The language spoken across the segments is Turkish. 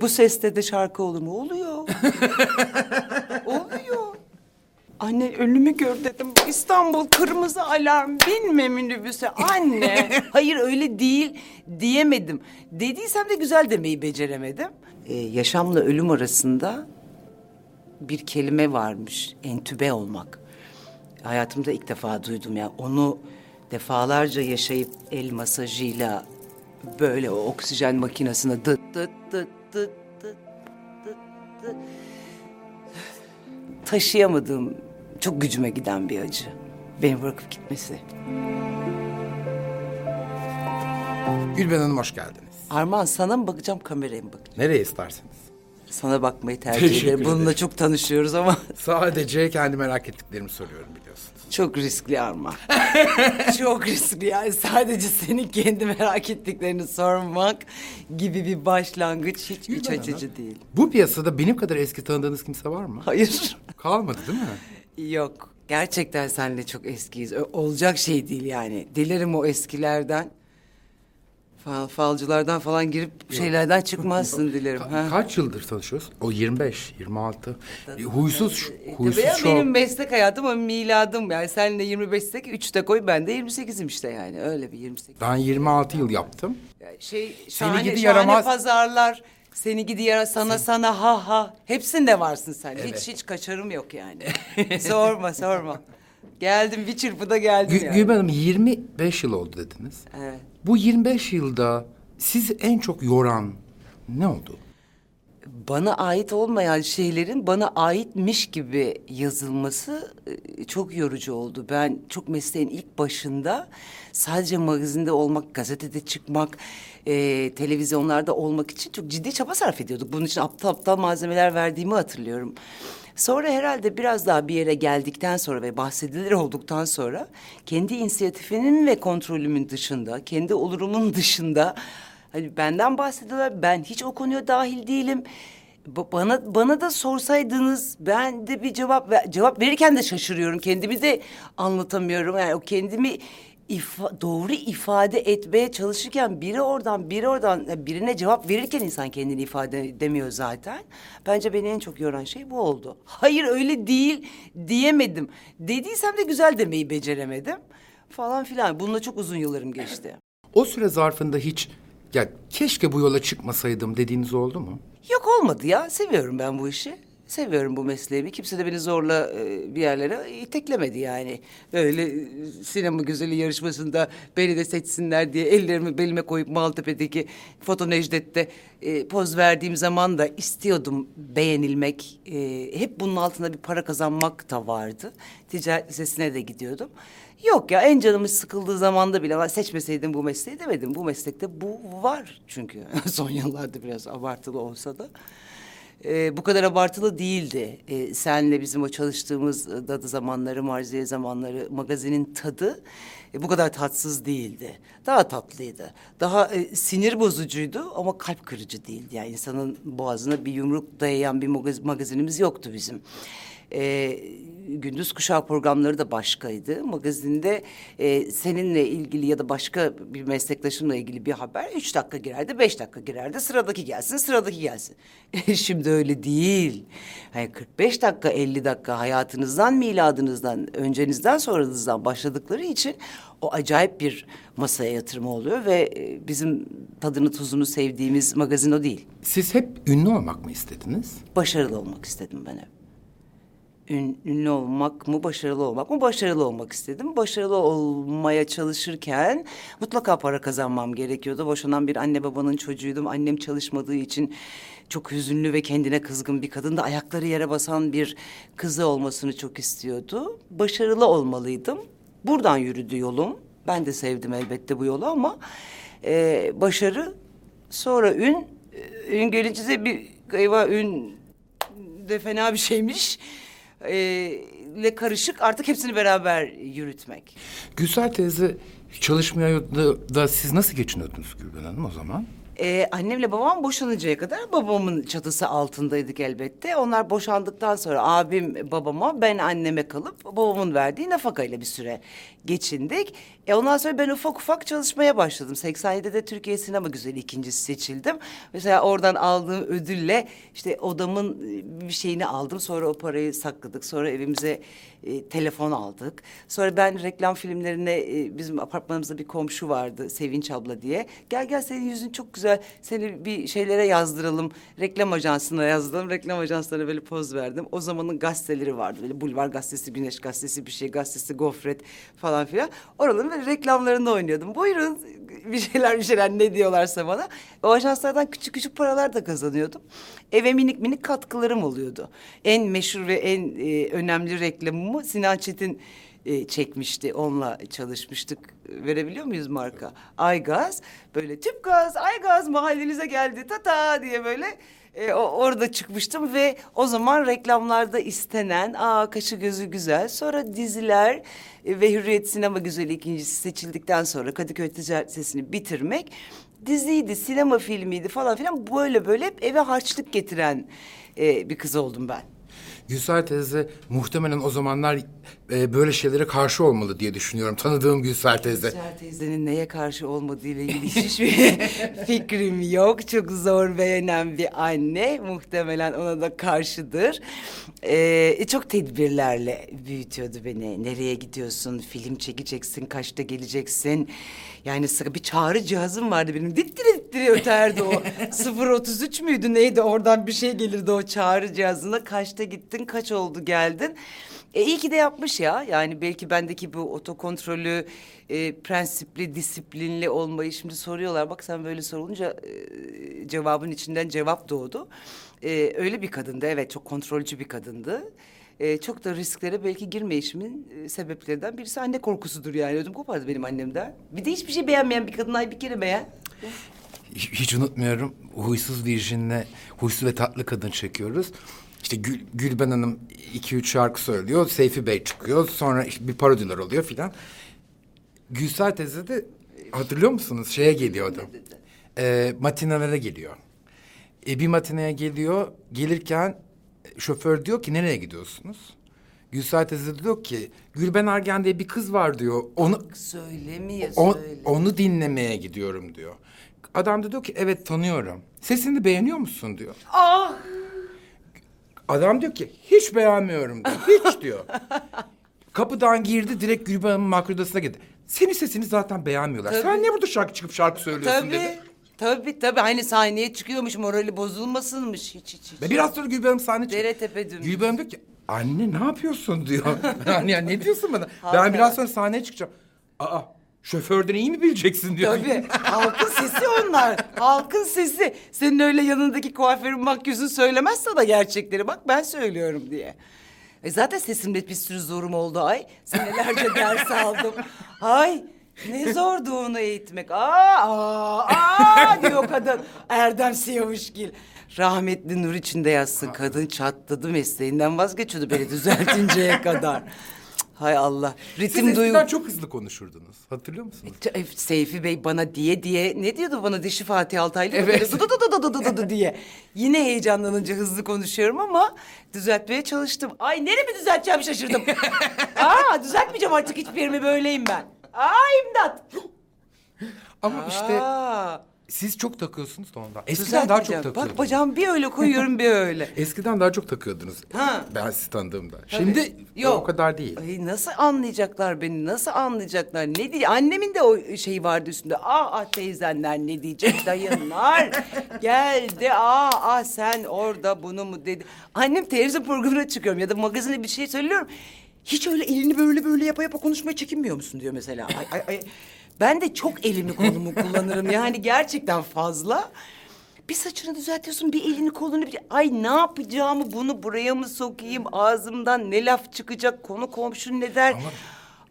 Bu seste de şarkı olur mu? Oluyor. Oluyor. Anne önümü gör dedim. İstanbul kırmızı alarm binme minibüse anne. Hayır öyle değil diyemedim. Dediysem de güzel demeyi beceremedim. Ee, yaşamla ölüm arasında bir kelime varmış. Entübe olmak. Hayatımda ilk defa duydum ya. Onu defalarca yaşayıp el masajıyla böyle o oksijen makinesine dıt dıt dıt taşıyamadığım, çok gücüme giden bir acı. Beni bırakıp gitmesi. Gülben Hanım hoş geldiniz. Armağan sana mı bakacağım kameraya mı bakacağım? Nereye isterseniz. Sana bakmayı tercih Teşekkür ederim. Bununla ederim. çok tanışıyoruz ama Sadece kendi merak ettiklerimi soruyorum biliyorsunuz. Çok riskli Armağan. çok riskli yani sadece senin kendi merak ettiklerini sormak gibi bir başlangıç hiç iç açıcı değil. Bu piyasada benim kadar eski tanıdığınız kimse var mı? Hayır. Kalmadı değil mi? Yok. Gerçekten seninle çok eskiyiz. Ö- Olacak şey değil yani. Dilerim o eskilerden. Fal, falcılardan falan girip şeylerden çıkmazsın dilerim. Ka- ha. kaç yıldır tanışıyoruz? O 25, 26. E, huysuz, şu- Tabii huysuz ya, şu benim meslek hayatım o miladım yani. Seninle 25'sek 3'te koy ben de 28'im işte yani. Öyle bir 28. Ben 26 yıl yaptım. Yani şey şahane, gidi şahane yaramaz- pazarlar. Seni gidi yara sana sana ha ha. Hepsinde varsın sen. Evet. Hiç hiç kaçarım yok yani. sorma sorma. Geldim bir çırpıda geldim Gü- yani. Gülben Hanım 25 yıl oldu dediniz. Evet. Bu 25 yılda sizi en çok yoran ne oldu? bana ait olmayan şeylerin bana aitmiş gibi yazılması e, çok yorucu oldu. Ben çok mesleğin ilk başında sadece magazinde olmak, gazetede çıkmak, e, televizyonlarda olmak için çok ciddi çaba sarf ediyorduk. Bunun için aptal aptal malzemeler verdiğimi hatırlıyorum. Sonra herhalde biraz daha bir yere geldikten sonra ve bahsedilir olduktan sonra kendi inisiyatifinin ve kontrolümün dışında, kendi olurumun dışında Hani benden bahsediyorlar. Ben hiç o konuya dahil değilim. Ba- Bana bana da sorsaydınız ben de bir cevap ver- cevap verirken de şaşırıyorum. Kendimi de anlatamıyorum. Yani o kendimi ifa- doğru ifade etmeye çalışırken biri oradan biri oradan ya birine cevap verirken insan kendini ifade edemiyor zaten. Bence beni en çok yoran şey bu oldu. Hayır öyle değil diyemedim. Dediysem de güzel demeyi beceremedim falan filan. Bununla çok uzun yıllarım geçti. O süre zarfında hiç ya keşke bu yola çıkmasaydım dediğiniz oldu mu? Yok olmadı ya. Seviyorum ben bu işi. Seviyorum bu mesleğimi. Kimse de beni zorla e, bir yerlere iteklemedi yani. Böyle e, sinema güzeli yarışmasında beni de seçsinler diye ellerimi belime koyup Maltepe'deki Foto Necdet'te e, poz verdiğim zaman da istiyordum beğenilmek. E, hep bunun altında bir para kazanmak da vardı. Ticaret lisesine de gidiyordum. Yok ya en canımız sıkıldığı zamanda bile "Lan seçmeseydim bu mesleği demedim. Bu meslekte bu var çünkü. Son yıllarda biraz abartılı olsa da. Ee, bu kadar abartılı değildi. Ee, senle bizim o çalıştığımız e, dadı zamanları, marziye zamanları magazinin tadı e, bu kadar tatsız değildi. Daha tatlıydı. Daha e, sinir bozucuydu ama kalp kırıcı değildi. Yani insanın boğazına bir yumruk dayayan bir magaz- magazinimiz yoktu bizim. Ee, gündüz kuşağı programları da başkaydı. Magazinde e, seninle ilgili ya da başka bir meslektaşımla ilgili bir haber üç dakika girerdi, beş dakika girerdi. Sıradaki gelsin, sıradaki gelsin. Şimdi öyle değil. Hani 45 dakika, 50 dakika hayatınızdan, miladınızdan, öncenizden, sonranızdan başladıkları için o acayip bir masaya yatırma oluyor ve e, bizim tadını tuzunu sevdiğimiz magazin o değil. Siz hep ünlü olmak mı istediniz? Başarılı olmak istedim ben hep. Ün, ünlü olmak mı, başarılı olmak mı? Başarılı olmak istedim. Başarılı olmaya çalışırken mutlaka para kazanmam gerekiyordu. Boşanan bir anne babanın çocuğuydum. Annem çalışmadığı için çok hüzünlü ve kendine kızgın bir kadın da ayakları yere basan bir kızı olmasını çok istiyordu. Başarılı olmalıydım. Buradan yürüdü yolum. Ben de sevdim elbette bu yolu ama e, başarı sonra ün. E, Ün gelince de bir eyvah ün de fena bir şeymiş. Ee, ile karışık artık hepsini beraber yürütmek. Gülsel teyze çalışmaya da, da siz nasıl geçiniyordunuz Gülben Hanım o zaman? Ee, annemle babam boşanıncaya kadar babamın çatısı altındaydık elbette. Onlar boşandıktan sonra abim babama, ben anneme kalıp babamın verdiği nafakayla bir süre geçindik. E ondan sonra ben ufak ufak çalışmaya başladım. 87'de Türkiye Sinema Güzeli ikincisi seçildim. Mesela oradan aldığım ödülle işte odamın e, bir şeyini aldım. Sonra o parayı sakladık. Sonra evimize e, telefon aldık. Sonra ben reklam filmlerine e, bizim apartmanımızda bir komşu vardı Sevinç abla diye. Gel gel senin yüzün çok güzel. Seni bir şeylere yazdıralım. Reklam ajansına yazdım. Reklam ajanslarına böyle poz verdim. O zamanın gazeteleri vardı. Böyle Bulvar Gazetesi, Güneş Gazetesi, bir şey gazetesi, Gofret falan filan. Oraların böyle reklamlarında oynuyordum. Buyurun bir şeyler bir şeyler ne diyorlarsa bana. O ajanslardan küçük küçük paralar da kazanıyordum. Eve minik minik katkılarım oluyordu. En meşhur ve en e, önemli reklamımı Sinan Çetin e, çekmişti. Onunla çalışmıştık. Verebiliyor muyuz marka? Aygaz. Böyle tüp gaz, Aygaz mahallenize geldi. Tata diye böyle e, o, orada çıkmıştım ve o zaman reklamlarda istenen, aa kaşı gözü güzel. Sonra diziler e, ve Hürriyet Sinema Güzeli ikincisi seçildikten sonra Kadıköy Ticaret Lisesi'ni bitirmek diziydi, sinema filmiydi falan filan böyle böyle hep eve harçlık getiren e, bir kız oldum ben. Gülsar teyze muhtemelen o zamanlar e, böyle şeylere karşı olmalı diye düşünüyorum. Tanıdığım Gülsar teyze. Güzel teyzenin neye karşı olmadığıyla ilgili hiçbir fikrim yok. Çok zor beğenen bir anne. Muhtemelen ona da karşıdır. Ee, çok tedbirlerle büyütüyordu beni. Nereye gidiyorsun? Film çekeceksin. Kaçta geleceksin? Yani bir çağrı cihazım vardı benim. Dittiri dittiri öterdi o. 033 müydü neydi? Oradan bir şey gelirdi o çağrı cihazına. Kaçta gittin? Kaç oldu geldin? E iyi ki de yapmış ya. Yani belki bendeki bu otokontrolü, e, prensipli, disiplinli olmayı şimdi soruyorlar. Bak sen böyle sorulunca e, cevabın içinden cevap doğdu. E, öyle bir kadındı evet çok kontrolcü bir kadındı. E, çok da risklere belki girmeyişimin e, sebeplerinden birisi anne korkusudur yani. Ödüm kopardı benim annemden. Bir de hiçbir şey beğenmeyen bir kadın ay bir kere beğen. Hiç, unutmuyorum. Huysuz Virjin'le huysuz ve tatlı kadın çekiyoruz. İşte Gül, Gülben Hanım iki üç şarkı söylüyor. Seyfi Bey çıkıyor. Sonra işte bir parodiler oluyor filan. Gülsar teyze de hatırlıyor musunuz? Şeye geliyordu. E, matinelere geliyor. E, bir matineye geliyor. Gelirken şoför diyor ki nereye gidiyorsunuz? Gülsar teyze diyor ki Gülben Ergen diye bir kız var diyor. Onu Söylemiyor o- söyle. onu dinlemeye gidiyorum diyor. Adam da diyor ki evet tanıyorum. Sesini beğeniyor musun diyor. Ah! Adam diyor ki hiç beğenmiyorum diyor. Hiç diyor. Kapıdan girdi direkt Gülben Hanım'ın makrodasına gitti. Senin sesini zaten beğenmiyorlar. Tabii. Sen niye burada şarkı çıkıp şarkı söylüyorsun Tabii. dedi. Tabii tabii. Hani sahneye çıkıyormuş morali bozulmasınmış. Hiç hiç hiç. Ve biraz sonra Gülben Hanım sahne çıktı. Dere tepe dümdüz. Gülben Hanım diyor ki anne ne yapıyorsun diyor. yani, yani ne diyorsun bana? Ben biraz sonra sahneye çıkacağım. Aa şoförden iyi mi bileceksin diyor. Tabii. Halkın sesi onlar. Halkın sesi. Senin öyle yanındaki kuaförün makyözün söylemezse da gerçekleri bak ben söylüyorum diye. E zaten sesimde bir sürü zorum oldu ay. Senelerce ders aldım. Ay ne zordu onu eğitmek. Aa, aa, aa diyor kadın. Erdem Siyavuşgil. Rahmetli nur içinde yatsın. Kadın çatladı mesleğinden vazgeçiyordu beni düzeltinceye kadar. Hay Allah. Siz Ritim eskiden duygu. çok hızlı konuşurdunuz. Hatırlıyor musunuz? T- Seyfi Bey bana diye diye ne diyordu bana dişi Fatih Altaylı Evet. Dı dı dı dı dı diye. Yine heyecanlanınca hızlı konuşuyorum ama düzeltmeye çalıştım. Ay neremi düzelteceğim şaşırdım. Aa düzeltmeyeceğim artık hiçbir yerimi böyleyim ben. Aa imdat. Ama işte Aa, siz çok takıyorsunuz da ondan. Eskiden daha çok takıyordunuz. Bak bacağımı bir öyle koyuyorum bir öyle. Eskiden daha çok takıyordunuz. Ha. Ben sizi tanıdığımda. Şimdi Yok. o kadar değil. Ay nasıl anlayacaklar beni? Nasıl anlayacaklar? Ne diye? Annemin de o şey vardı üstünde. Ah ah teyzenler ne diyecek dayınlar. Geldi ah ah sen orada bunu mu dedi. Annem televizyon programına çıkıyorum ya da magazine bir şey söylüyorum. Hiç öyle elini böyle böyle yapa yapa konuşmaya çekinmiyor musun diyor mesela. Ay, ay, ay. Ben de çok elimi kolumu kullanırım yani gerçekten fazla. Bir saçını düzeltiyorsun, bir elini kolunu bir... Ay ne yapacağımı bunu buraya mı sokayım? Ağzımdan ne laf çıkacak? Konu komşu ne der?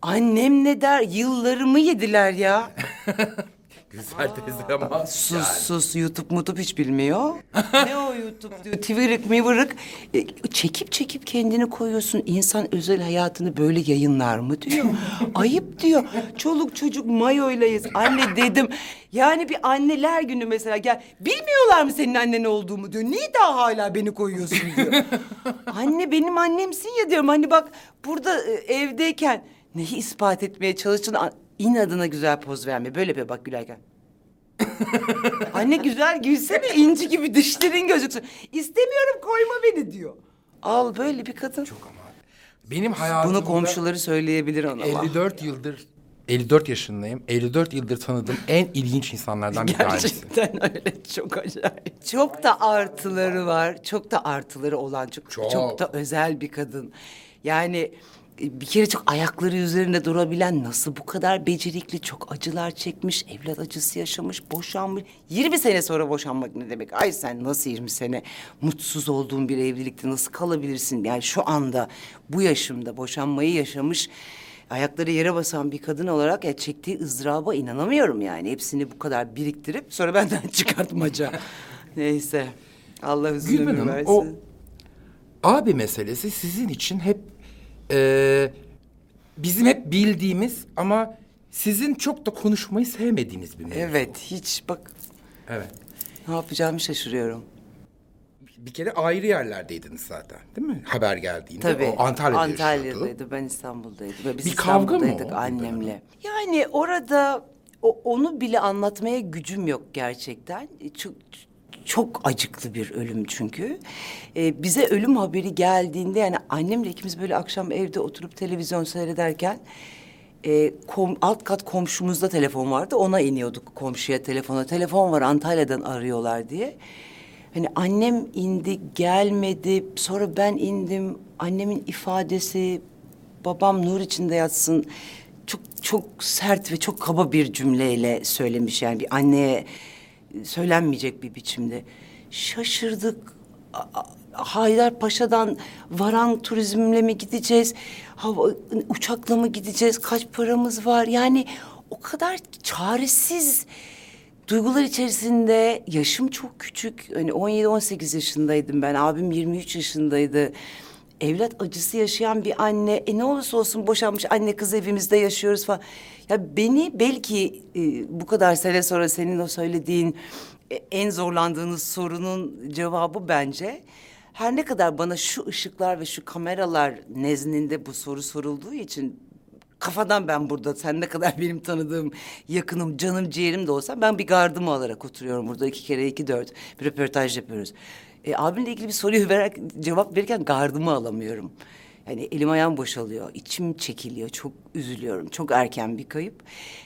Annem ne der? Yıllarımı yediler ya. Güzel teyze ama. Sus yani. sus YouTube mutup hiç bilmiyor. ne o YouTube diyor tıvırık mıvırık. E, çekip çekip kendini koyuyorsun. İnsan özel hayatını böyle yayınlar mı diyor. Ayıp diyor. Çoluk çocuk mayoylayız. Anne dedim. Yani bir anneler günü mesela gel. Bilmiyorlar mı senin annen olduğumu diyor. Niye daha hala beni koyuyorsun diyor. Anne benim annemsin ya diyorum. Hani bak burada e, evdeyken neyi ispat etmeye çalıştın? İnadına güzel poz verme. Böyle bir bak gülerken. Anne güzel gülsene inci gibi dişlerin gözüksün. İstemiyorum koyma beni diyor. Al böyle bir kadın. Benim hayatımda... Bunu komşuları söyleyebilir ona. 54 yıldır 54 yaşındayım. 54 yıldır tanıdığım en ilginç insanlardan bir tanesi. Gerçekten öyle çok acayip. Çok da artıları var. Çok da artıları olan çok çok, Çok. da özel bir kadın. Yani bir kere çok ayakları üzerinde durabilen nasıl bu kadar becerikli çok acılar çekmiş evlat acısı yaşamış boşanmış 20 sene sonra boşanmak ne demek ay sen nasıl 20 sene mutsuz olduğun bir evlilikte nasıl kalabilirsin yani şu anda bu yaşımda boşanmayı yaşamış ayakları yere basan bir kadın olarak ya çektiği ızdıraba inanamıyorum yani. Hepsini bu kadar biriktirip sonra benden çıkartmaca. Neyse. Allah Hanım versin. o abi meselesi sizin için hep e, bizim hep bildiğimiz ama sizin çok da konuşmayı sevmediğiniz bir mevzu. Evet hiç bak Evet. ne yapacağımı şaşırıyorum. Bir kere ayrı yerlerdeydiniz zaten değil mi? Haber geldiğinde. Tabii. O Antalya'da yaşıyordu. Antalya'daydı. Ben İstanbul'daydım. Ve Biz Bir kavga mı İstanbul'daydık annemle. Yani orada o, onu bile anlatmaya gücüm yok gerçekten. Çok çok acıklı bir ölüm çünkü. Ee, bize ölüm haberi geldiğinde yani annemle ikimiz böyle akşam evde oturup televizyon seyrederken e, kom- alt kat komşumuzda telefon vardı. Ona iniyorduk komşuya telefona. Telefon var Antalya'dan arıyorlar diye. Hani annem indi gelmedi sonra ben indim annemin ifadesi babam nur içinde yatsın çok çok sert ve çok kaba bir cümleyle söylemiş yani bir anneye söylenmeyecek bir biçimde şaşırdık a- Haydarpaşa'dan varan turizmle mi gideceğiz? Hava, uçakla mı gideceğiz? Kaç paramız var? Yani o kadar çaresiz Duygular içerisinde yaşım çok küçük. Hani 17-18 yaşındaydım ben. Abim 23 yaşındaydı. Evlat acısı yaşayan bir anne. E ne olursa olsun boşanmış anne kız evimizde yaşıyoruz falan. Ya beni belki e, bu kadar sene sonra senin o söylediğin e, en zorlandığınız sorunun cevabı bence. Her ne kadar bana şu ışıklar ve şu kameralar nezdinde bu soru sorulduğu için kafadan ben burada sen ne kadar benim tanıdığım yakınım canım ciğerim de olsa ben bir gardımı alarak oturuyorum burada iki kere iki dört bir röportaj yapıyoruz. E, abimle ilgili bir soruyu vererek cevap verirken gardımı alamıyorum. Yani elim ayağım boşalıyor, içim çekiliyor, çok üzülüyorum. Çok erken bir kayıp.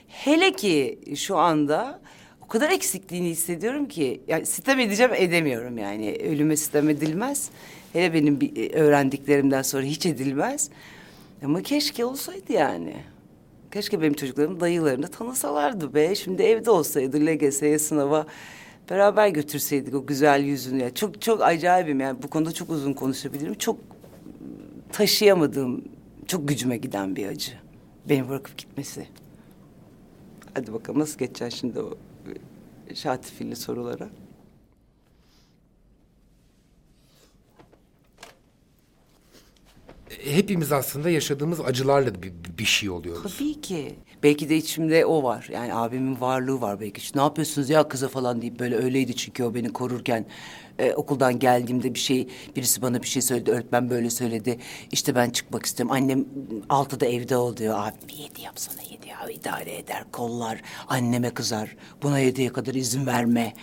Hele ki şu anda o kadar eksikliğini hissediyorum ki yani sitem edeceğim edemiyorum yani. Ölüme sitem edilmez. Hele benim e, öğrendiklerimden sonra hiç edilmez. Ama keşke olsaydı yani. Keşke benim çocuklarım dayılarını tanısalardı be. Şimdi evde olsaydı LGS'ye sınava beraber götürseydik o güzel yüzünü. Ya çok çok acayibim yani bu konuda çok uzun konuşabilirim. Çok taşıyamadığım, çok gücüme giden bir acı. Beni bırakıp gitmesi. Hadi bakalım nasıl geçeceksin şimdi o e, şatifilli sorulara? Hepimiz aslında yaşadığımız acılarla bir, bir şey oluyoruz. Tabii ki. Belki de içimde o var. Yani abimin varlığı var belki. Ne yapıyorsunuz ya kıza falan deyip böyle öyleydi çünkü o beni korurken. e, okuldan geldiğimde bir şey, birisi bana bir şey söyledi. Öğretmen böyle söyledi. İşte ben çıkmak istiyorum. Annem altıda evde ol diyor. Abi bir yedi yapsana yedi ya idare eder. Kollar anneme kızar. Buna yediye kadar izin verme.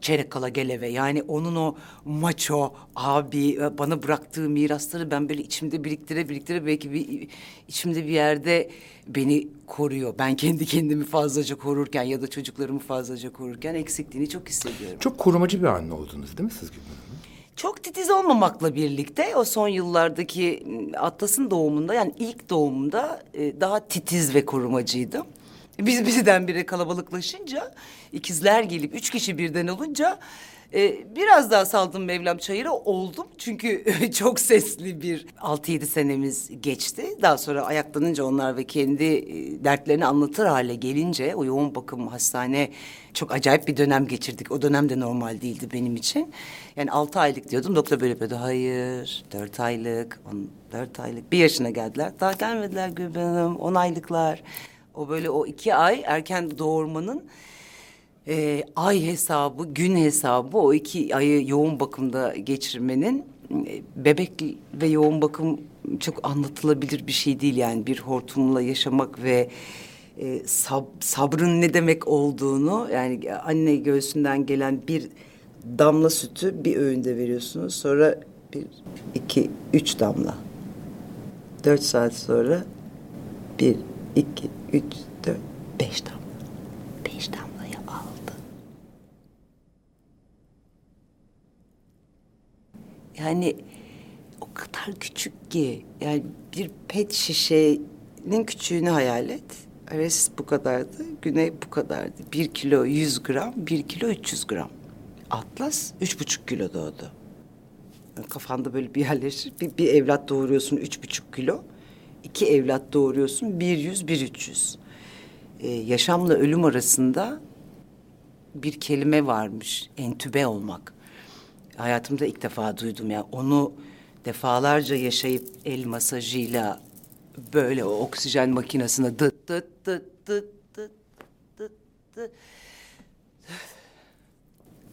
Çeyrek kala gel eve. Yani onun o maço abi e, bana bıraktığı mirasları ben böyle içimde biriktire biriktire belki bir içimde bir yerde beni koruyor. Ben kendi kendimi fazlaca korurken ya da çocuklarımı fazlaca korurken eksikliğini çok hissediyorum. Çok korumacı bir anne oldunuz değil mi siz Gülben Hanım? Çok titiz olmamakla birlikte o son yıllardaki Atlas'ın doğumunda yani ilk doğumunda e, daha titiz ve korumacıydım. Biz birdenbire kalabalıklaşınca ikizler gelip üç kişi birden olunca Ee, biraz daha saldım Mevlam çayıra oldum. Çünkü çok sesli bir 6-7 senemiz geçti. Daha sonra ayaklanınca onlar ve kendi e, dertlerini anlatır hale gelince o yoğun bakım hastane çok acayip bir dönem geçirdik. O dönem de normal değildi benim için. Yani altı aylık diyordum. Doktor böyle yapıyordu. Hayır, dört aylık, on, dört aylık. Bir yaşına geldiler. Daha gelmediler Gülben Hanım. On aylıklar. O böyle o iki ay erken doğurmanın e, ay hesabı, gün hesabı o iki ayı yoğun bakımda geçirmenin e, bebek ve yoğun bakım çok anlatılabilir bir şey değil yani bir hortumla yaşamak ve e, sab- sabrın ne demek olduğunu. Yani anne göğsünden gelen bir damla sütü bir öğünde veriyorsunuz sonra bir iki üç damla. Dört saat sonra bir iki üç dört beş damla beş damlayı aldı. Yani o kadar küçük ki yani bir pet şişenin küçüğünü hayal et. Ares bu kadardı, Güney bu kadardı. Bir kilo yüz gram, bir kilo üç yüz gram. Atlas üç buçuk kilo doğdu. Yani kafanda böyle bir yerleşir. Bir, bir evlat doğuruyorsun üç buçuk kilo. İki evlat doğuruyorsun bir yüz, bir üç yüz. Ee, yaşamla ölüm arasında bir kelime varmış. Entübe olmak. Hayatımda ilk defa duydum ya. Onu defalarca yaşayıp el masajıyla böyle o oksijen makinesine dıt dıt dıt dıt dıt dıt dıt.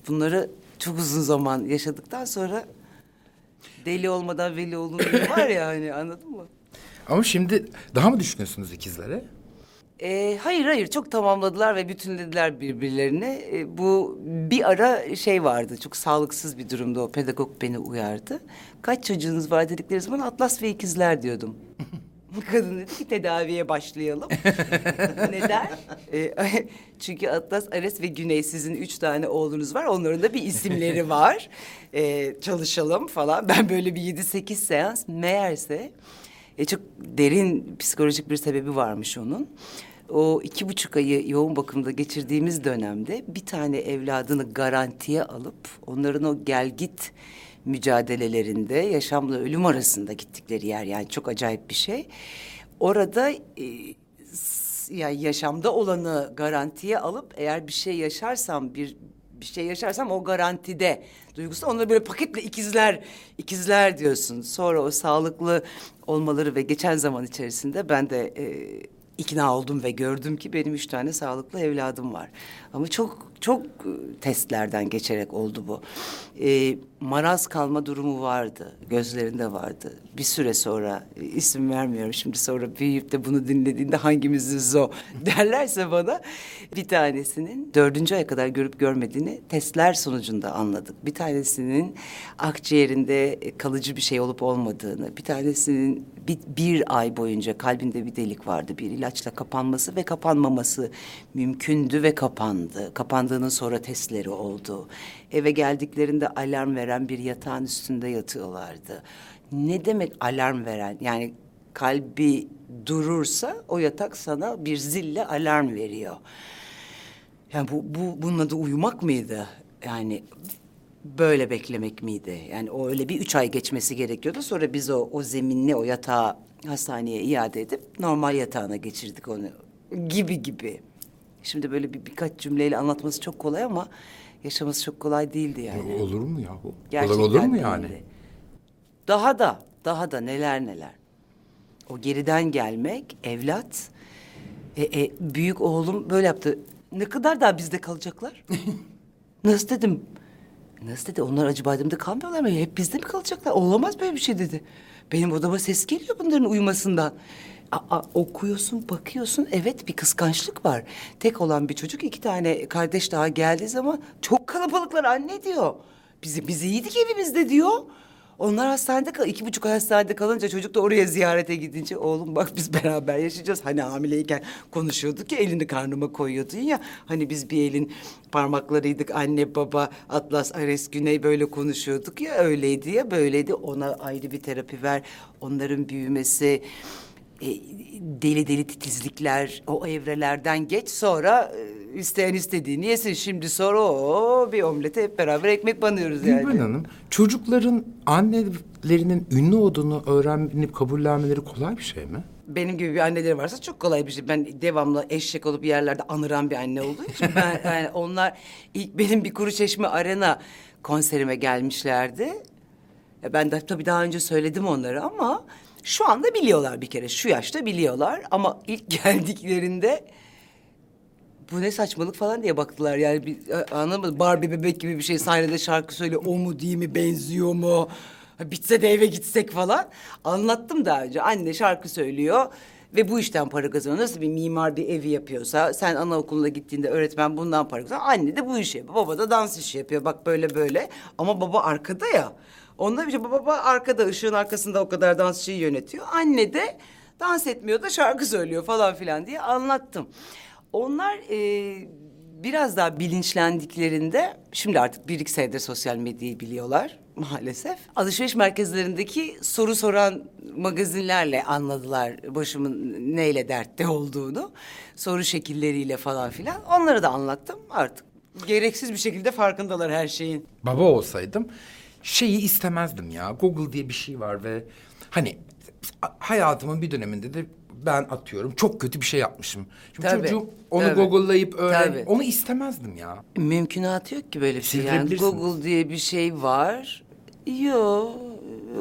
Bunları çok uzun zaman yaşadıktan sonra deli olmadan veli olunmuyor var ya hani anladın mı? Ama şimdi daha mı düşünüyorsunuz ikizlere? Ee, hayır hayır çok tamamladılar ve bütünlediler birbirlerini. Ee, bu bir ara şey vardı çok sağlıksız bir durumda o pedagog beni uyardı. Kaç çocuğunuz var dedikleri zaman Atlas ve ikizler diyordum. Kadın dedi ki tedaviye başlayalım. Neden? Ee, çünkü Atlas, Ares ve Güney sizin üç tane oğlunuz var. Onların da bir isimleri var. Ee, çalışalım falan. Ben böyle bir yedi sekiz seans meğerse e, çok derin psikolojik bir sebebi varmış onun. O iki buçuk ayı yoğun bakımda geçirdiğimiz dönemde bir tane evladını garantiye alıp onların o gel git mücadelelerinde yaşamla ölüm arasında gittikleri yer yani çok acayip bir şey. Orada e, s- ya yaşamda olanı garantiye alıp eğer bir şey yaşarsam bir bir şey yaşarsam o garantide duygusu onları böyle paketle ikizler ikizler diyorsun. Sonra o sağlıklı olmaları ve geçen zaman içerisinde ben de e, ikna oldum ve gördüm ki benim üç tane sağlıklı evladım var. Ama çok çok e, testlerden geçerek oldu bu. E, maraz kalma durumu vardı. Gözlerinde vardı. Bir süre sonra e, isim vermiyorum şimdi sonra büyüyüp de bunu dinlediğinde hangimiziz o derlerse bana bir tanesinin dördüncü aya kadar görüp görmediğini testler sonucunda anladık. Bir tanesinin akciğerinde e, kalıcı bir şey olup olmadığını, bir tanesinin bir, bir ay boyunca kalbinde bir delik vardı. Bir ilaçla kapanması ve kapanmaması mümkündü ve kapandı. Kapandığının sonra testleri oldu. Eve geldiklerinde alarm veren bir yatağın üstünde yatıyorlardı. Ne demek alarm veren? Yani kalbi durursa o yatak sana bir zille alarm veriyor. Yani bu, bu bunun adı uyumak mıydı? Yani böyle beklemek miydi? Yani o öyle bir üç ay geçmesi gerekiyordu. Sonra biz o, o zeminli o yatağı hastaneye iade edip normal yatağına geçirdik onu. Gibi gibi. Şimdi böyle bir birkaç cümleyle anlatması çok kolay ama yaşaması çok kolay değildi yani. E, Olur mu yahu? Gerçekten olur mu yani? değildi. Daha da, daha da neler neler. O geriden gelmek, evlat. E, e, büyük oğlum böyle yaptı. Ne kadar daha bizde kalacaklar? Nasıl dedim? Nasıl dedi? Onlar Acıbadem'de kalmıyorlar mı? Hep bizde mi kalacaklar? Olamaz böyle bir şey dedi. Benim odama ses geliyor bunların uyumasından. Aa, okuyorsun, bakıyorsun. Evet bir kıskançlık var. Tek olan bir çocuk iki tane kardeş daha geldiği zaman çok kalabalıklar anne diyor. Bizi, biz iyiydik evimizde diyor. Onlar hastanede kal, iki buçuk ay hastanede kalınca çocuk da oraya ziyarete gidince oğlum bak biz beraber yaşayacağız. Hani hamileyken konuşuyorduk ya elini karnıma koyuyordun ya. Hani biz bir elin parmaklarıydık anne baba Atlas Ares Güney böyle konuşuyorduk ya öyleydi ya böyleydi. Ona ayrı bir terapi ver onların büyümesi e, deli deli titizlikler, o evrelerden geç sonra e, isteyen istediğini yesin. Şimdi sonra o bir omlete hep beraber ekmek banıyoruz yani. Gülben Hanım, çocukların annelerinin ünlü olduğunu öğrenip kabullenmeleri kolay bir şey mi? Benim gibi bir anneleri varsa çok kolay bir şey. Ben devamlı eşek olup yerlerde anıran bir anne olduğu için ben yani onlar ilk benim bir kuru çeşme arena konserime gelmişlerdi. E, Ben de tabii daha önce söyledim onları ama şu anda biliyorlar bir kere. Şu yaşta biliyorlar ama ilk geldiklerinde bu ne saçmalık falan diye baktılar. Yani bir, e, anlamadım Barbie bebek gibi bir şey sahnede şarkı söylüyor o mu değil mi benziyor mu? Bitse de eve gitsek falan. Anlattım daha önce. Anne şarkı söylüyor ve bu işten para kazanıyor. Nasıl bir mimar bir evi yapıyorsa sen anaokuluna gittiğinde öğretmen bundan para kazanıyor. Anne de bu işi yapıyor. Baba da dans işi yapıyor. Bak böyle böyle. Ama baba arkada ya onda şey baba arkada ışığın arkasında o kadar dansçıyı yönetiyor anne de dans etmiyor da şarkı söylüyor falan filan diye anlattım. Onlar e, biraz daha bilinçlendiklerinde şimdi artık bir iki senedir sosyal medyayı biliyorlar maalesef. Alışveriş merkezlerindeki soru soran magazinlerle anladılar başımın neyle dertte olduğunu. Soru şekilleriyle falan filan. Onları da anlattım artık. Gereksiz bir şekilde farkındalar her şeyin. Baba olsaydım şeyi istemezdim ya. Google diye bir şey var ve hani hayatımın bir döneminde de ben atıyorum çok kötü bir şey yapmışım. Şimdi Tabii, çocuğum onu tabii. Google'layıp öğren. Tabii. Onu istemezdim ya. Mümkünatı yok ki böyle bir şey. Yani. Google diye bir şey var. Yok.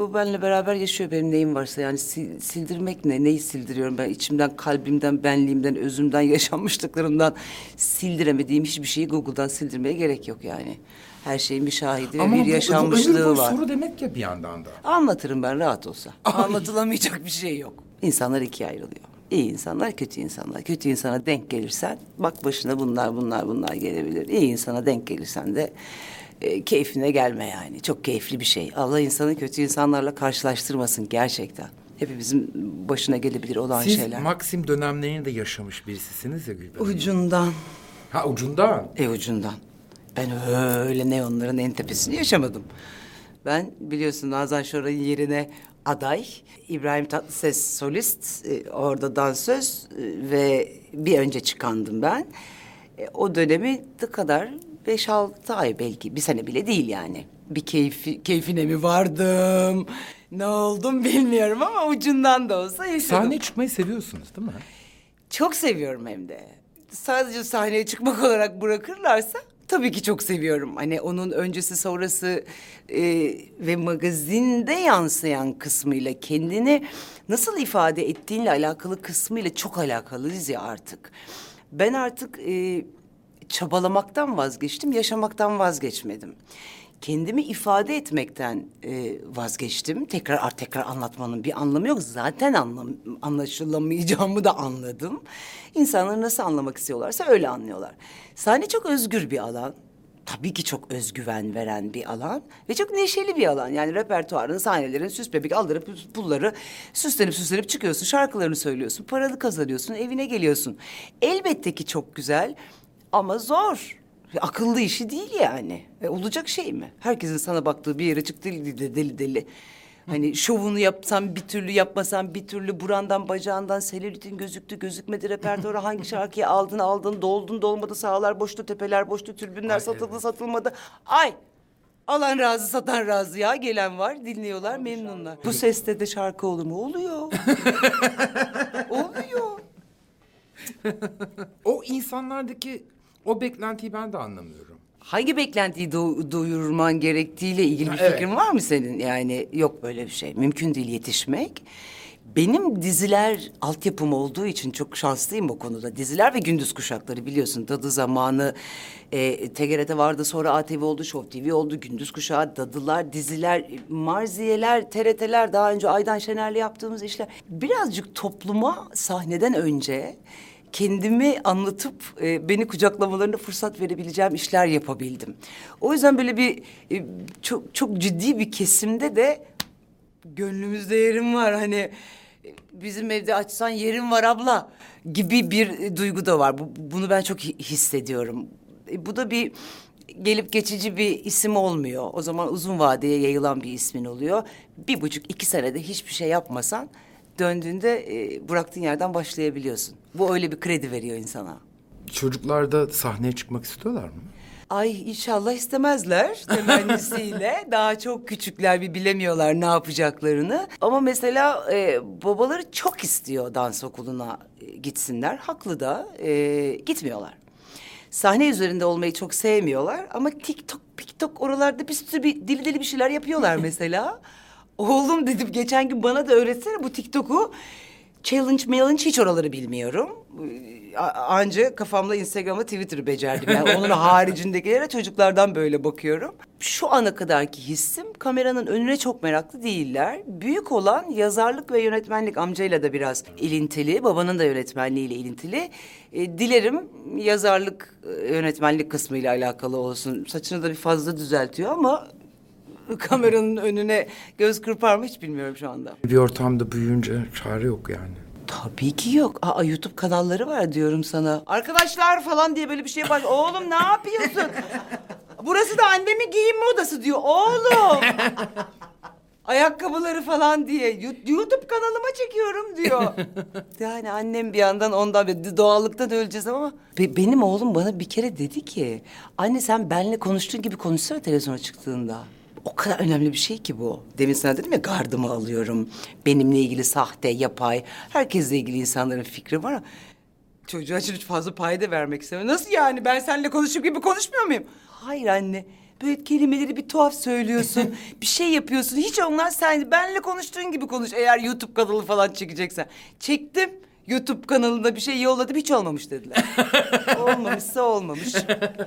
O benimle beraber yaşıyor benim neyim varsa yani sil- sildirmek ne? Neyi sildiriyorum ben içimden, kalbimden, benliğimden, özümden, yaşanmışlıklarımdan sildiremediğim hiçbir şeyi Google'dan sildirmeye gerek yok yani. Her şeyin bir şahidi ve Ama bir bu- bu ömür yaşanmışlığı boyu var. soru demek ya bir yandan da. Anlatırım ben rahat olsa. Ay. Anlatılamayacak bir şey yok. İnsanlar ikiye ayrılıyor. İyi insanlar, kötü insanlar. Kötü insana denk gelirsen bak başına bunlar bunlar bunlar gelebilir. İyi insana denk gelirsen de e, keyfine gelme yani. Çok keyifli bir şey. Allah insanı kötü insanlarla karşılaştırmasın gerçekten. Hepimizin başına gelebilir olan Siz şeyler. Maxim dönemlerini de yaşamış birisisiniz ya Gülben. Hanım. Ucundan, Ha ucundan. e ucundan. Ben öyle neonların en tepesini yaşamadım. Ben biliyorsun Nazan Şoray'ın yerine aday, İbrahim Tatlıses solist, e, orada dansöz e, ve bir önce çıkandım ben. E, o dönemi ne kadar? Beş altı ay belki, bir sene bile değil yani. Bir keyfi, keyfine mi vardım? Ne oldum bilmiyorum ama ucundan da olsa yaşadım. Sahneye çıkmayı seviyorsunuz değil mi? Çok seviyorum hem de. Sadece sahneye çıkmak olarak bırakırlarsa tabii ki çok seviyorum. Hani onun öncesi sonrası e, ve magazinde yansıyan kısmıyla kendini nasıl ifade ettiğinle alakalı kısmıyla çok alakalıyız ya artık. Ben artık e, çabalamaktan vazgeçtim, yaşamaktan vazgeçmedim. Kendimi ifade etmekten e, vazgeçtim. Tekrar tekrar anlatmanın bir anlamı yok. Zaten anlam anlaşılamayacağımı da anladım. İnsanlar nasıl anlamak istiyorlarsa öyle anlıyorlar. Sahne çok özgür bir alan. Tabii ki çok özgüven veren bir alan ve çok neşeli bir alan. Yani repertuarın, sahnelerin, süs bebek aldırıp pulları süslenip süslenip çıkıyorsun. Şarkılarını söylüyorsun, paralı kazanıyorsun, evine geliyorsun. Elbette ki çok güzel ama zor. Akıllı işi değil yani. E, olacak şey mi? Herkesin sana baktığı bir yere çıktı deli deli deli. Hani şovunu yapsan bir türlü yapmasan bir türlü burandan bacağından selülitin gözüktü gözükmedi repertuarı hangi şarkıyı aldın aldın doldun dolmadı sahalar boştu tepeler boştu türbünler satıldı satılmadı. Ay alan razı satan razı ya gelen var dinliyorlar memnunlar. Bu seste de şarkı olur mu? Oluyor. Oluyor. O insanlardaki o beklentiyi ben de anlamıyorum. Hangi beklentiyi do- doyurman gerektiğiyle ilgili bir Ha, evet. fikrin var mı senin? Yani yok böyle bir şey. Mümkün değil yetişmek. Benim diziler altyapım olduğu için çok şanslıyım o konuda. Diziler ve gündüz kuşakları biliyorsun. Dadı zamanı e, TGRT vardı sonra ATV oldu, Show TV oldu. Gündüz kuşağı, dadılar, diziler, marziyeler, TRT'ler daha önce Aydan Şener'le yaptığımız işler. Birazcık topluma sahneden önce kendimi anlatıp e, beni kucaklamalarına fırsat verebileceğim işler yapabildim. O yüzden böyle bir e, çok çok ciddi bir kesimde de gönlümüzde yerim var hani e, bizim evde açsan yerim var abla gibi bir e, duygu da var. Bu, bunu ben çok hi- hissediyorum. E, bu da bir gelip geçici bir isim olmuyor. O zaman uzun vadeye yayılan bir ismin oluyor. Bir buçuk iki senede hiçbir şey yapmasan Döndüğünde e, bıraktığın yerden başlayabiliyorsun. Bu öyle bir kredi veriyor insana. Çocuklar da sahneye çıkmak istiyorlar mı? Ay inşallah istemezler temennisiyle. Daha çok küçükler bir bilemiyorlar ne yapacaklarını. Ama mesela e, babaları çok istiyor dans okuluna e, gitsinler. Haklı da e, gitmiyorlar. Sahne üzerinde olmayı çok sevmiyorlar ama TikTok, TikTok oralarda bir sürü bir deli deli bir şeyler yapıyorlar mesela. Oğlum dedim geçen gün bana da öğretsene bu TikTok'u. Challenge challenge hiç oraları bilmiyorum. Ee, a- Anca kafamda Instagram'la Twitter'ı becerdim. Yani onun haricindekilere çocuklardan böyle bakıyorum. Şu ana kadarki hissim kameranın önüne çok meraklı değiller. Büyük olan yazarlık ve yönetmenlik amcayla da biraz ilintili. Babanın da yönetmenliğiyle ilintili. Ee, dilerim yazarlık e, yönetmenlik kısmıyla alakalı olsun. Saçını da bir fazla düzeltiyor ama kameranın önüne göz kırpar mı hiç bilmiyorum şu anda. Bir ortamda büyüyünce çare yok yani. Tabii ki yok. Aa YouTube kanalları var diyorum sana. Arkadaşlar falan diye böyle bir şey baş. Oğlum ne yapıyorsun? Burası da annemin giyinme odası diyor. Oğlum. Ayakkabıları falan diye Yu- YouTube kanalıma çekiyorum diyor. yani annem bir yandan ondan bir doğallıktan öleceğiz ama Be- benim oğlum bana bir kere dedi ki anne sen benle konuştuğun gibi konuşsana televizyona çıktığında. O kadar önemli bir şey ki bu. Demin sana dedim ya gardımı alıyorum. Benimle ilgili sahte, yapay, herkesle ilgili insanların fikri var. ama Çocuğa şimdi fazla payda vermek istemiyorum. Nasıl yani? Ben seninle konuşup gibi konuşmuyor muyum? Hayır anne. Böyle kelimeleri bir tuhaf söylüyorsun. bir şey yapıyorsun. Hiç onlar sen benle konuştuğun gibi konuş. Eğer YouTube kanalı falan çekeceksen. Çektim. YouTube kanalında bir şey yolladım. Hiç olmamış dediler. Olmamışsa olmamış.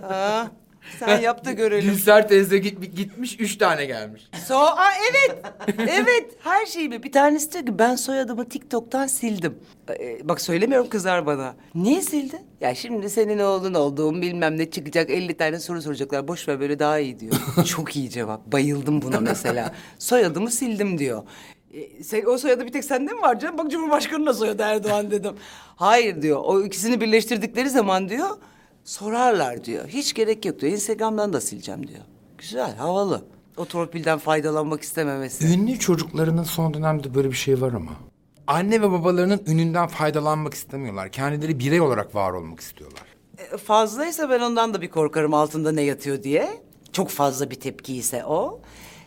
Ha, sen yap da görelim. Gülser teyze git, gitmiş, üç tane gelmiş. So, aa, evet, evet her şeyimi. Bir tanesi diyor ki ben soyadımı TikTok'tan sildim. Ee, bak söylemiyorum kızar bana. Niye sildin? Ya şimdi senin oğlun olduğum bilmem ne çıkacak 50 tane soru soracaklar. Boş ver böyle daha iyi diyor. Çok iyi cevap. Bayıldım buna mesela. Soyadımı sildim diyor. E, sen, o soyadı bir tek sende mi var canım? Bak Cumhurbaşkanı da soyadı Erdoğan dedim. Hayır diyor. O ikisini birleştirdikleri zaman diyor sorarlar diyor. Hiç gerek yok diyor. Instagram'dan da sileceğim diyor. Güzel, havalı. O torpilden faydalanmak istememesi. Ünlü çocuklarının son dönemde böyle bir şey var ama. Anne ve babalarının ününden faydalanmak istemiyorlar. Kendileri birey olarak var olmak istiyorlar. E, Fazlaysa ben ondan da bir korkarım altında ne yatıyor diye. Çok fazla bir tepki ise o.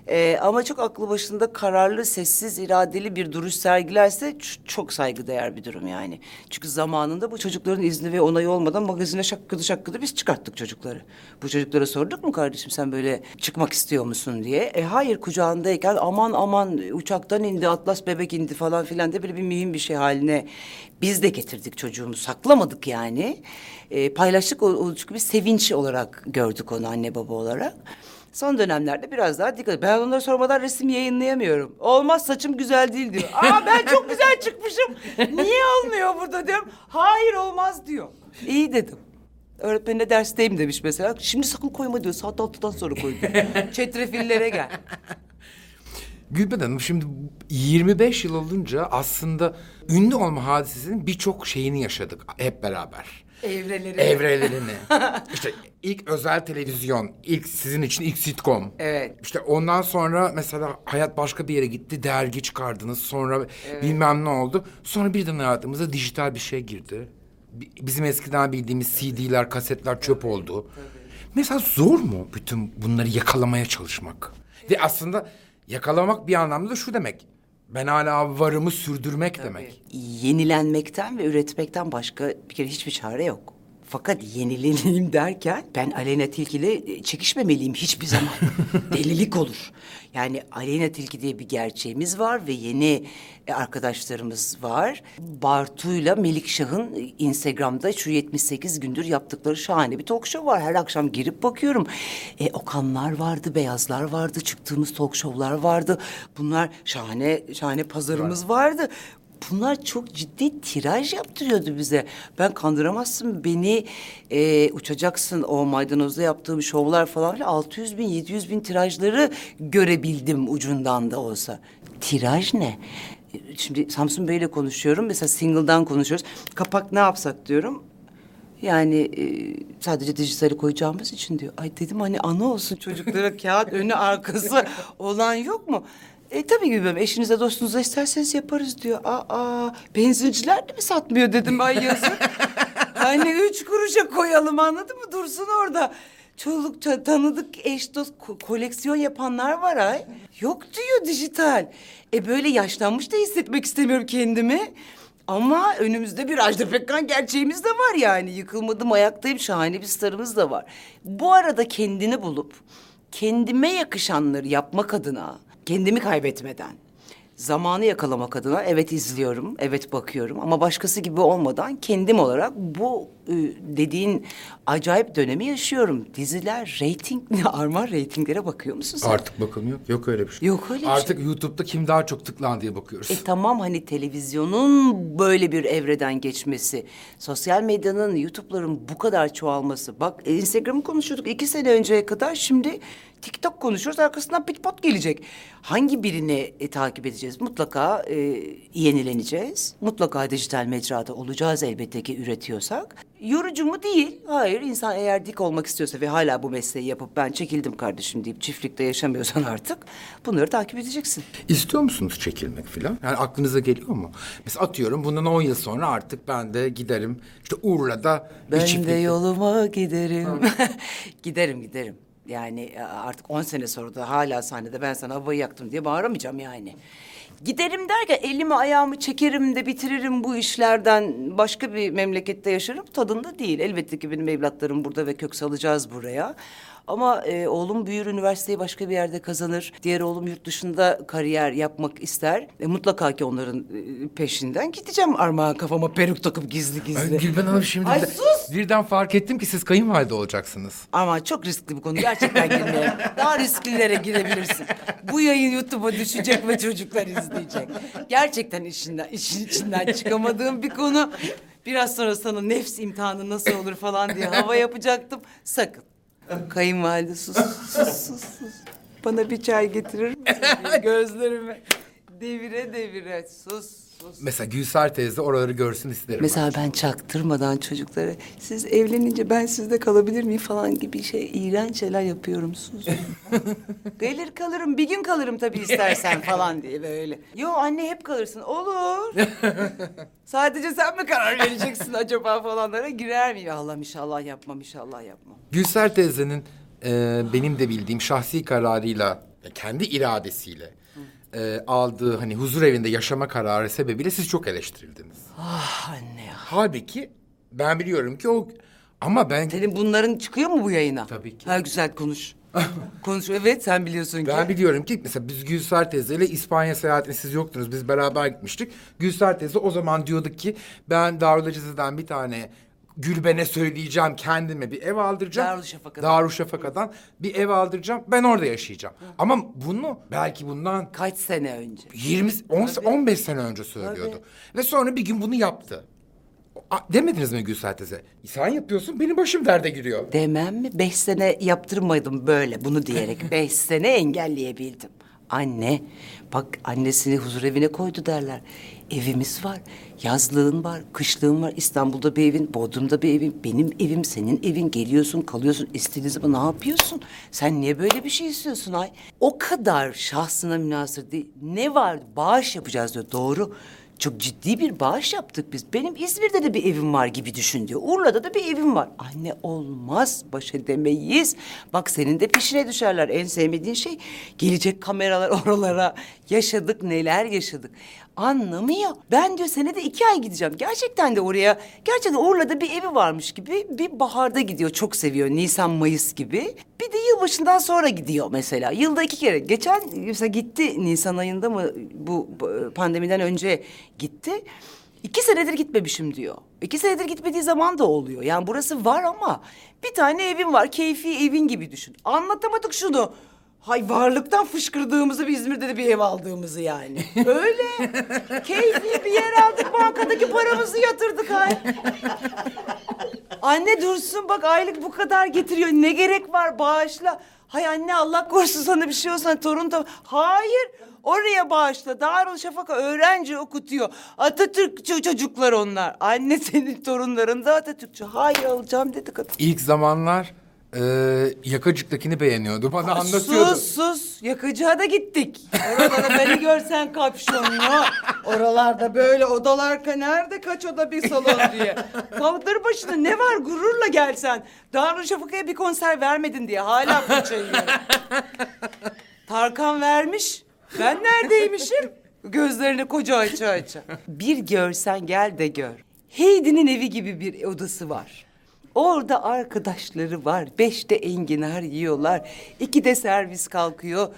E, ama çok aklı başında kararlı, sessiz, iradeli bir duruş sergilerse çok saygıdeğer bir durum yani. Çünkü zamanında bu çocukların izni ve onayı olmadan magazine şakkıdı şakkıdı biz çıkarttık çocukları. Bu çocuklara sorduk mu kardeşim sen böyle çıkmak istiyor musun diye. E hayır kucağındayken aman aman uçaktan indi, atlas bebek indi falan filan de böyle bir mühim bir şey haline biz de getirdik çocuğumu saklamadık yani. E, paylaştık o, o çünkü bir sevinç olarak gördük onu anne baba olarak. Son dönemlerde biraz daha dikkat. Ben onları sormadan resim yayınlayamıyorum. Olmaz saçım güzel değil diyor. Aa ben çok güzel çıkmışım. Niye olmuyor burada diyorum. Hayır olmaz diyor. İyi dedim. Öğretmenine dersteyim demiş mesela. Şimdi sakın koyma diyor. Saat altıdan sonra koy diyor. Çetrefillere gel. Gülben Hanım şimdi 25 yıl olunca aslında ünlü olma hadisesinin birçok şeyini yaşadık hep beraber. Evreleri. Evrelerini. işte ilk özel televizyon, ilk sizin için ilk sitcom. Evet. İşte ondan sonra mesela hayat başka bir yere gitti, dergi çıkardınız. Sonra bilmem ne oldu. Sonra birden hayatımıza dijital bir şey girdi. Bi- Bizim eskiden bildiğimiz CD'ler, kasetler çöp oldu. Mesela zor mu bütün bunları yakalamaya çalışmak? Ve aslında yakalamak bir anlamda da şu demek. Ben hala varımı sürdürmek demek. Yenilenmekten ve üretmekten başka bir kere hiçbir çare yok. Fakat yenileneyim derken ben Aleyna Tilki'yle çekişmemeliyim hiçbir zaman. Delilik olur. Yani Aleyna Tilki diye bir gerçeğimiz var ve yeni e, arkadaşlarımız var. Bartu'yla Melikşah'ın e, Instagram'da şu 78 gündür yaptıkları şahane bir talk show var. Her akşam girip bakıyorum. E, Okanlar vardı, Beyazlar vardı, çıktığımız talk show'lar vardı. Bunlar şahane şahane pazarımız vardı. Bunlar çok ciddi tiraj yaptırıyordu bize. Ben kandıramazsın beni e, uçacaksın o maydanozda yaptığım şovlar falan filan 600 bin 700 bin tirajları görebildim ucundan da olsa. Tiraj ne? Şimdi Samsun Bey'le konuşuyorum. Mesela single'dan konuşuyoruz. Kapak ne yapsak diyorum. Yani e, sadece dijitali koyacağımız için diyor. Ay dedim hani ana olsun çocuklara kağıt önü arkası olan yok mu? E tabii Gülbem eşinize dostunuza isterseniz yaparız diyor. Aa benzinciler de mi satmıyor dedim ay yazık. hani üç kuruşa koyalım anladın mı dursun orada. Çoluk ça- tanıdık eş dost ko- koleksiyon yapanlar var ay. Yok diyor dijital. E böyle yaşlanmış da hissetmek istemiyorum kendimi. Ama önümüzde bir Ajda Pekkan gerçeğimiz de var yani. Yıkılmadım ayaktayım şahane bir starımız da var. Bu arada kendini bulup kendime yakışanları yapmak adına kendimi kaybetmeden. Zamanı yakalamak adına evet izliyorum, evet bakıyorum. Ama başkası gibi olmadan kendim olarak bu dediğin acayip dönemi yaşıyorum. Diziler, reyting, armağan reytinglere bakıyor musun sen? Artık bakılmıyor. Yok öyle bir şey. Yok öyle bir Artık YouTube'da kim daha çok tıklan diye bakıyoruz. E tamam hani televizyonun böyle bir evreden geçmesi, sosyal medyanın, YouTube'ların bu kadar çoğalması. Bak e, Instagram'ı konuşuyorduk iki sene önceye kadar şimdi TikTok konuşuyoruz arkasından pitpot gelecek. Hangi birini e, takip edeceğiz? Mutlaka e, yenileneceğiz. Mutlaka dijital mecrada olacağız elbette ki üretiyorsak. Yorucu mu değil? Hayır insan eğer dik olmak istiyorsa ve hala bu mesleği yapıp ben çekildim kardeşim deyip çiftlikte yaşamıyorsan artık bunları takip edeceksin. İstiyor musunuz çekilmek filan? Yani aklınıza geliyor mu? Mesela atıyorum bundan 10 yıl sonra artık ben de giderim. İşte Urla'da bir Ben de çiftlikte- yoluma giderim. giderim giderim. Yani e, artık 10 sene sonra da hala sahnede ben sana havayı yaktım diye bağıramayacağım yani. Giderim derken elimi ayağımı çekerim de bitiririm bu işlerden başka bir memlekette yaşarım tadında değil. Elbette ki benim evlatlarım burada ve kök salacağız buraya. Ama e, oğlum büyür üniversiteyi başka bir yerde kazanır. Diğer oğlum yurt dışında kariyer yapmak ister. E, mutlaka ki onların e, peşinden gideceğim armağan kafama peruk takıp gizli gizli. Ay, Gülben Hanım şimdi Ay de- sus! birden fark ettim ki siz kayınvalide olacaksınız. Ama çok riskli bir konu. Gerçekten girmeyelim. Daha risklilere girebilirsin. Bu yayın YouTube'a düşecek ve çocuklar izleyecek. Gerçekten işinden, işin içinden çıkamadığım bir konu. Biraz sonra sana nefs imtihanı nasıl olur falan diye hava yapacaktım. Sakın. Kayınvalide sus, sus, sus, sus. Bana bir çay getirir misin? diye Gözlerime devire devire sus. Mesela Gülsar teyze oraları görsün isterim. Mesela ben çaktırmadan çocuklara siz evlenince ben sizde kalabilir miyim falan gibi şey iğrenç şeyler yapıyorum sus. Gelir kalırım bir gün kalırım tabii istersen falan diye böyle. Yo anne hep kalırsın olur. Sadece sen mi karar vereceksin acaba falanlara girer miyim? Allah inşallah yapmam inşallah yapmam. Gülser teyzenin e, benim de bildiğim şahsi kararıyla, kendi iradesiyle e, aldığı hani huzur evinde yaşama kararı sebebiyle siz çok eleştirildiniz. Ah anne ya. Halbuki ben biliyorum ki o ama ben Senin bunların çıkıyor mu bu yayına? Tabii ki. Ha güzel konuş. konuş evet sen biliyorsun ki. ben biliyorum ki mesela biz Gülser teyzeyle İspanya seyahatine siz yoktunuz. Biz beraber gitmiştik. Gülser teyze o zaman diyorduk ki ben Darülacizeden bir tane Gülben'e söyleyeceğim kendime bir ev aldıracağım. Darüşşafaka'dan. Darüşşafaka'dan bir ev aldıracağım. Ben orada yaşayacağım. Ama bunu belki bundan Kaç sene önce? 20 10 15 sene önce söylüyordu. Ve sonra bir gün bunu yaptı. A- Demediniz mi Gülser teyze? Sen yapıyorsun benim başım derde giriyor. Demem mi? Beş sene yaptırmadım böyle bunu diyerek. Beş sene engelleyebildim. Anne, bak annesini huzur evine koydu derler. Evimiz var, yazlığın var, kışlığın var. İstanbul'da bir evin, Bodrum'da bir evin, benim evim, senin evin. Geliyorsun, kalıyorsun, istediğin zaman ne yapıyorsun? Sen niye böyle bir şey istiyorsun ay? O kadar şahsına münasır değil. Ne var? Bağış yapacağız diyor, doğru. Çok ciddi bir bağış yaptık biz. Benim İzmir'de de bir evim var gibi düşün diyor. Urla'da da bir evim var. Anne olmaz, baş edemeyiz. Bak senin de peşine düşerler. En sevmediğin şey gelecek kameralar oralara. Yaşadık neler yaşadık. Anlamıyor. Ben diyor senede iki ay gideceğim. Gerçekten de oraya, gerçekten Urla'da bir evi varmış gibi bir baharda gidiyor. Çok seviyor. Nisan, Mayıs gibi. Bir de yılbaşından sonra gidiyor mesela. Yılda iki kere. Geçen mesela gitti Nisan ayında mı bu bu pandemiden önce gitti. İki senedir gitmemişim diyor. İki senedir gitmediği zaman da oluyor. Yani burası var ama bir tane evin var. Keyfi evin gibi düşün. Anlatamadık şunu. Hay varlıktan fışkırdığımızı bir İzmir'de de bir ev aldığımızı yani. Öyle. Keyfi bir yer aldık bankadaki paramızı yatırdık hay. Anne dursun bak aylık bu kadar getiriyor. Ne gerek var bağışla. Hay anne Allah korusun sana bir şey olsa torun da... Hayır oraya bağışla. Darüşşafaka öğrenci okutuyor. Atatürkçü çocuklar onlar. Anne senin torunların da Atatürkçü. Hayır alacağım dedi kadın. İlk zamanlar Ee, yakacıktakini beğeniyordu. Bana anlatıyordu. Sus sus yakıcığa da gittik. Oralarda beni görsen kapşonlu. Oralarda böyle odalar ka- nerede kaç oda bir salon diye. Kaldır başına ne var gururla gelsen. Darüşşafaka'ya bir konser vermedin diye hala fırça yiyorum. Tarkan vermiş. Ben neredeymişim? Gözlerini koca aça aça. Bir görsen gel de gör. Heidi'nin evi gibi bir odası var. Orada arkadaşları var. Beşte enginar yiyorlar. İki de servis kalkıyor.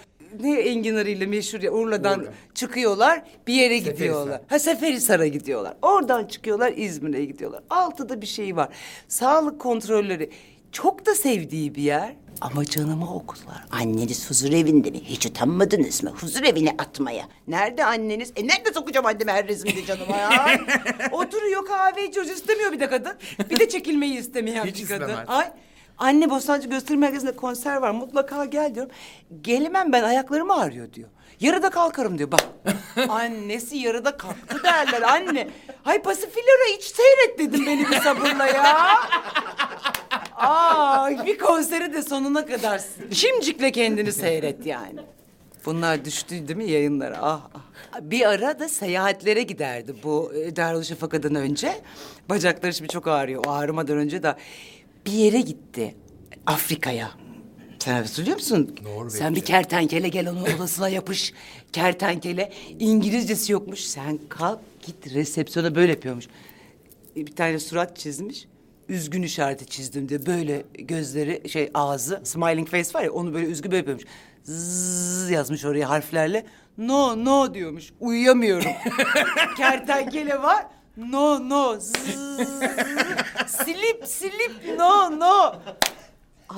Ne enginarıyla meşhur ya Urla'dan Urla. çıkıyorlar bir yere Seferihisar. gidiyorlar. Ha Seferihisar'a gidiyorlar. Oradan çıkıyorlar İzmir'e gidiyorlar. Altıda bir şey var. Sağlık kontrolleri. Çok da sevdiği bir yer. Ama canıma okudular. Anneniz huzur evinde mi? Hiç utanmadınız mı? Huzur evine atmaya. Nerede anneniz? E nerede sokacağım annemi her rezimde canıma ya? Oturuyor kahve içiyoruz istemiyor bir de kadın. Bir de çekilmeyi istemeyen Hiç bir kadın. istemez. Ay Anne Bostancı Gösteri Merkezi'nde konser var mutlaka gel diyorum. Gelemem ben ayaklarım ağrıyor diyor. Yarıda kalkarım diyor bak. Annesi yarıda kalktı derler anne. Hay Pasifilora hiç seyret dedim beni bir sabırla ya. Aa, bir konseri de sonuna kadar şimcikle kendini seyret yani. Bunlar düştü değil mi yayınlara? Ah, ah. Bir ara da seyahatlere giderdi bu e, Darüşşafaka'dan önce. Bacakları şimdi çok ağrıyor. O ağrımadan önce de bir yere gitti. Afrika'ya. Sen hatırlıyor musun? Norveç'e. Sen bir kertenkele gel onun odasına yapış. Kertenkele. İngilizcesi yokmuş. Sen kalk git resepsiyona böyle yapıyormuş. E, Bir tane surat çizmiş. Üzgün işareti çizdim diye böyle gözleri şey ağzı smiling face var ya onu böyle üzgün böyle yapıyormuş. Zzz yazmış oraya harflerle. No no diyormuş. Uyuyamıyorum. Kertenkele var. No no. Zzz. Silip silip no no.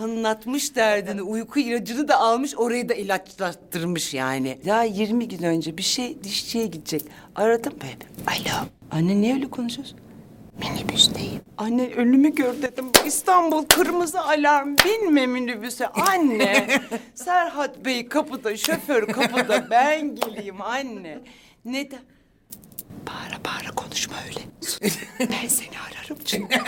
Anlatmış derdini, uyku ilacını da almış, orayı da ilaçlattırmış yani. Ya 20 gün önce bir şey dişçiye gidecek. Aradım böyle. Alo. Anne niye öyle konuşuyorsun? Minibüsteyim. Anne ölümü gör dedim. İstanbul kırmızı alarm binme minibüse. Anne. Serhat Bey kapıda, şoför kapıda. Ben geleyim anne. Neden? Bağıra bağıra konuşma öyle. Ben seni ararım çünkü.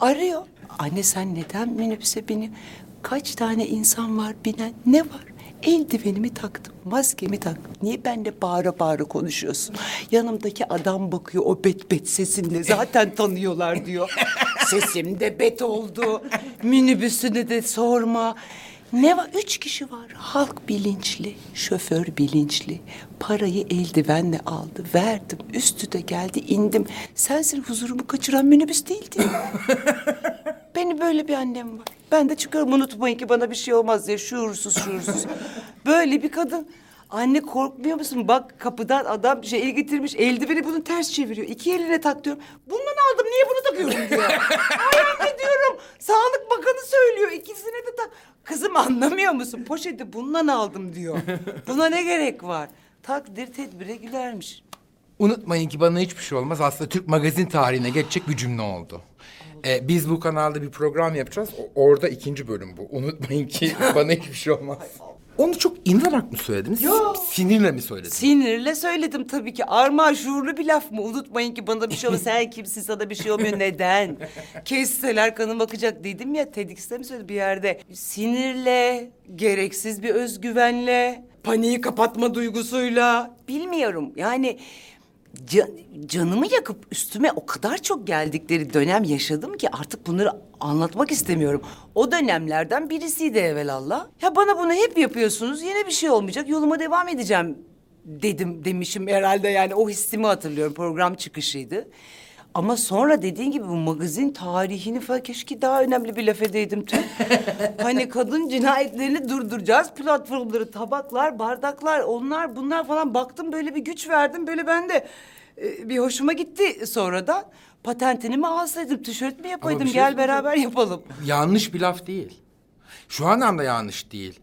Arıyor. Anne sen neden minibüse binin? Kaç tane insan var binen? Ne var? Eldivenimi taktım, maskemi taktım. Niye benimle bağıra bağıra konuşuyorsun? Yanımdaki adam bakıyor o bet bet sesimle. Zaten tanıyorlar diyor. Sesim de bet oldu. Minibüsünü de sorma. Ne var? Üç kişi var. Halk bilinçli, şoför bilinçli. Parayı eldivenle aldı, verdim. Üstü de geldi, indim. Sensin huzurumu kaçıran minibüs değildi. Beni böyle bir annem var. Ben de çıkarım unutmayın ki bana bir şey olmaz diye şuursuz şuursuz. Böyle bir kadın. Anne korkmuyor musun? Bak kapıdan adam şey getirmiş eldiveni bunu ters çeviriyor. İki eline tak diyorum. Bundan aldım niye bunu takıyorum diyor. Ay anne diyorum. Sağlık Bakanı söylüyor ikisine de tak. Kızım anlamıyor musun? Poşeti bundan aldım diyor. Buna ne gerek var? Takdir tedbire gülermiş. Unutmayın ki bana hiçbir şey olmaz. Aslında Türk magazin tarihine geçecek bir cümle oldu. Ee, biz bu kanalda bir program yapacağız. O- orada ikinci bölüm bu. Unutmayın ki bana hiçbir şey olmaz. Onu çok inanarak mı söylediniz? Yo. Sinirle mi söylediniz? Sinirle söyledim tabii ki. Armağan şuurlu bir laf mı? Unutmayın ki bana bir şey olur. Sen kimsin sana bir şey olmuyor. Neden? Kesseler kanım bakacak dedim ya. TEDx'te mi söyledim bir yerde? Sinirle, gereksiz bir özgüvenle, paniği kapatma duygusuyla. Bilmiyorum yani... Can, canımı yakıp üstüme o kadar çok geldikleri dönem yaşadım ki artık bunları anlatmak istemiyorum. O dönemlerden birisiydi evvelallah. Ya bana bunu hep yapıyorsunuz yine bir şey olmayacak yoluma devam edeceğim dedim demişim herhalde yani o hissimi hatırlıyorum program çıkışıydı. Ama sonra dediğin gibi bu magazin tarihini falan keşke daha önemli bir laf edeydim tüm. hani kadın cinayetlerini durduracağız. Platformları, tabaklar, bardaklar, onlar bunlar falan baktım böyle bir güç verdim. Böyle ben de e, bir hoşuma gitti sonradan. Patentini mi alsaydım, tişört mü yapaydım, bir şey gel söyleyeceğim. beraber yapalım. Yanlış bir laf değil. Şu anlamda yanlış değil.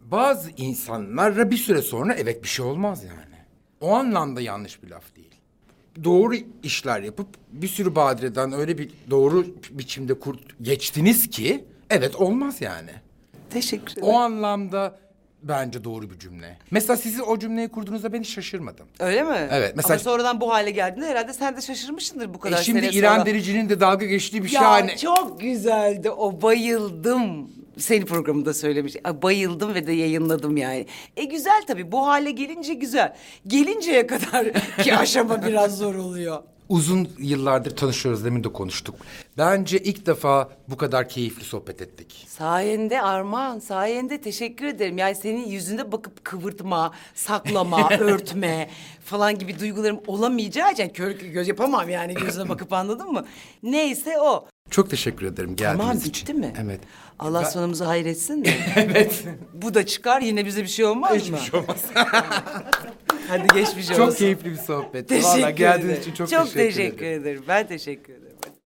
Bazı insanlara bir süre sonra evet bir şey olmaz yani. O anlamda yanlış bir laf değil. Doğru işler yapıp bir sürü badireden öyle bir doğru biçimde kurt geçtiniz ki evet olmaz yani. Teşekkür ederim. O anlamda bence doğru bir cümle. Mesela sizi o cümleyi kurduğunuzda ben hiç şaşırmadım. Öyle mi? Evet, mesela- Ama sonradan bu hale geldiğinde herhalde sen de şaşırmışsındır bu kadar E şimdi sene İrem sonra. Derici'nin de dalga geçtiği bir Ya şahane. çok güzeldi o bayıldım. Senin programında söylemiş. Ay, Bayıldım ve de yayınladım yani. E güzel tabii bu hale gelince güzel. Gelinceye kadar ki aşama biraz zor oluyor. Uzun yıllardır tanışıyoruz demin de konuştuk. Bence ilk defa bu kadar keyifli sohbet ettik. Sayende Armağan, sayende teşekkür ederim. Yani senin yüzünde bakıp kıvırtma, saklama, örtme falan gibi duygularım olamayacağı için kör göz yapamam yani gözüne bakıp anladın mı? Neyse o. Çok teşekkür ederim geldiğiniz Tamam için. bitti mi? Evet. Allah sonumuzu hayretsin de. evet. Bu da çıkar yine bize bir şey olmaz mı? Hiçbir şey olmaz. Hadi geçmiş olsun. çok keyifli bir sohbet. Teşekkür Vallahi geldiğiniz ederim. için çok, çok teşekkür, teşekkür ederim. ederim. Ben teşekkür ederim.